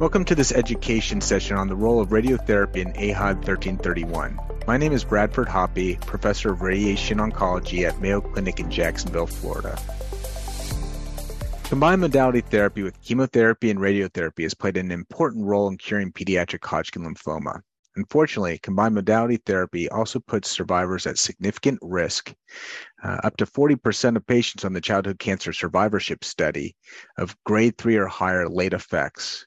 Welcome to this education session on the role of radiotherapy in AHOD 1331. My name is Bradford Hoppe, professor of radiation oncology at Mayo Clinic in Jacksonville, Florida. Combined modality therapy with chemotherapy and radiotherapy has played an important role in curing pediatric Hodgkin lymphoma. Unfortunately, combined modality therapy also puts survivors at significant risk. Uh, up to 40% of patients on the childhood cancer survivorship study of grade 3 or higher late effects.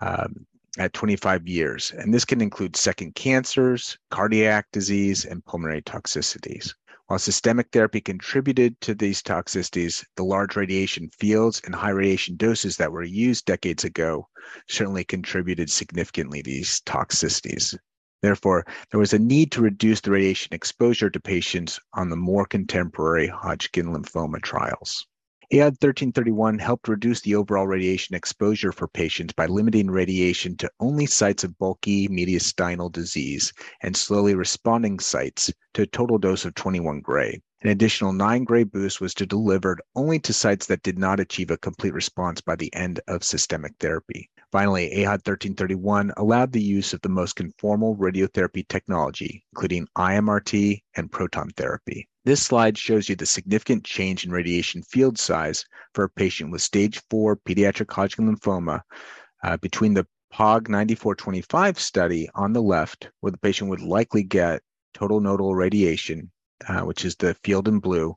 Um, at 25 years. And this can include second cancers, cardiac disease, and pulmonary toxicities. While systemic therapy contributed to these toxicities, the large radiation fields and high radiation doses that were used decades ago certainly contributed significantly to these toxicities. Therefore, there was a need to reduce the radiation exposure to patients on the more contemporary Hodgkin lymphoma trials. AHOD 1331 helped reduce the overall radiation exposure for patients by limiting radiation to only sites of bulky mediastinal disease and slowly responding sites to a total dose of 21 gray. An additional 9 gray boost was to delivered only to sites that did not achieve a complete response by the end of systemic therapy. Finally, AHOD 1331 allowed the use of the most conformal radiotherapy technology, including IMRT and proton therapy. This slide shows you the significant change in radiation field size for a patient with stage 4 pediatric Hodgkin lymphoma uh, between the POG 9425 study on the left, where the patient would likely get total nodal radiation, uh, which is the field in blue,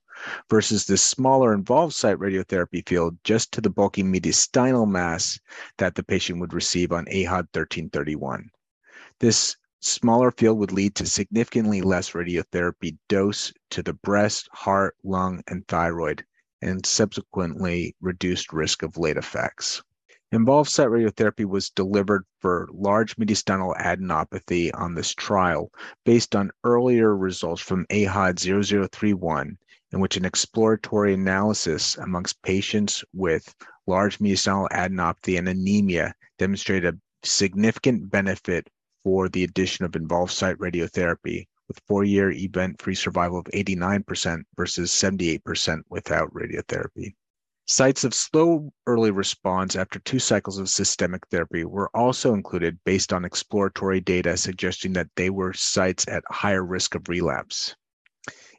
versus the smaller involved site radiotherapy field just to the bulky mediastinal mass that the patient would receive on AHOD 1331. This smaller field would lead to significantly less radiotherapy dose to the breast, heart, lung, and thyroid, and subsequently reduced risk of late effects. Involved site radiotherapy was delivered for large mediastinal adenopathy on this trial based on earlier results from AHOD 0031, in which an exploratory analysis amongst patients with large mediastinal adenopathy and anemia demonstrated a significant benefit for the addition of involved site radiotherapy, with four year event free survival of 89% versus 78% without radiotherapy. Sites of slow early response after two cycles of systemic therapy were also included based on exploratory data suggesting that they were sites at higher risk of relapse.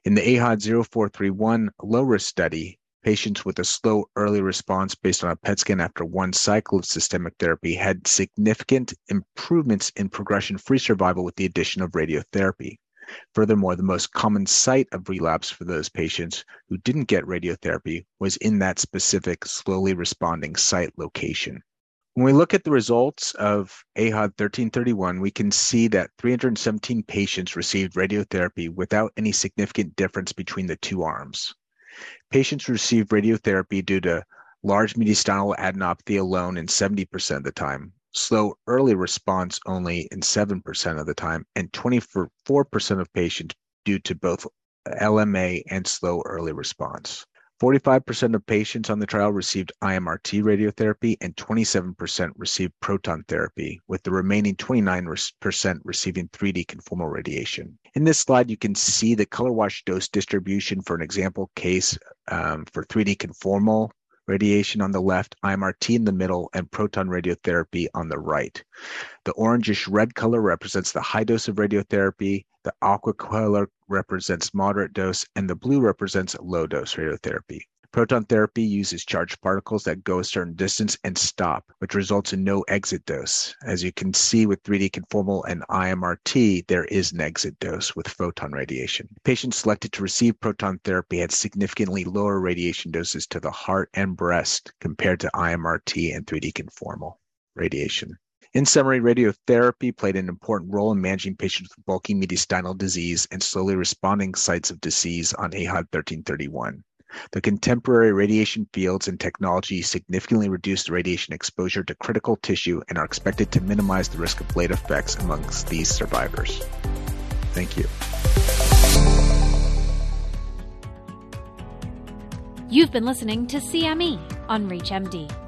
In the AHOD 0431 low risk study, Patients with a slow early response based on a PET scan after one cycle of systemic therapy had significant improvements in progression free survival with the addition of radiotherapy. Furthermore, the most common site of relapse for those patients who didn't get radiotherapy was in that specific slowly responding site location. When we look at the results of AHOD 1331, we can see that 317 patients received radiotherapy without any significant difference between the two arms. Patients receive radiotherapy due to large mediastinal adenopathy alone in 70% of the time, slow early response only in 7% of the time, and 24% of patients due to both LMA and slow early response. 45% of patients on the trial received IMRT radiotherapy and 27% received proton therapy, with the remaining 29% receiving 3D conformal radiation. In this slide, you can see the color wash dose distribution for an example case um, for 3D conformal radiation on the left, IMRT in the middle, and proton radiotherapy on the right. The orangish red color represents the high dose of radiotherapy, the aqua color represents moderate dose, and the blue represents low dose radiotherapy. Proton therapy uses charged particles that go a certain distance and stop, which results in no exit dose. As you can see with 3D conformal and IMRT, there is an exit dose with photon radiation. Patients selected to receive proton therapy had significantly lower radiation doses to the heart and breast compared to IMRT and 3D conformal radiation. In summary, radiotherapy played an important role in managing patients with bulky mediastinal disease and slowly responding sites of disease on AHOD 1331. The contemporary radiation fields and technology significantly reduce the radiation exposure to critical tissue and are expected to minimize the risk of late effects amongst these survivors. Thank you. You've been listening to CME on ReachMD.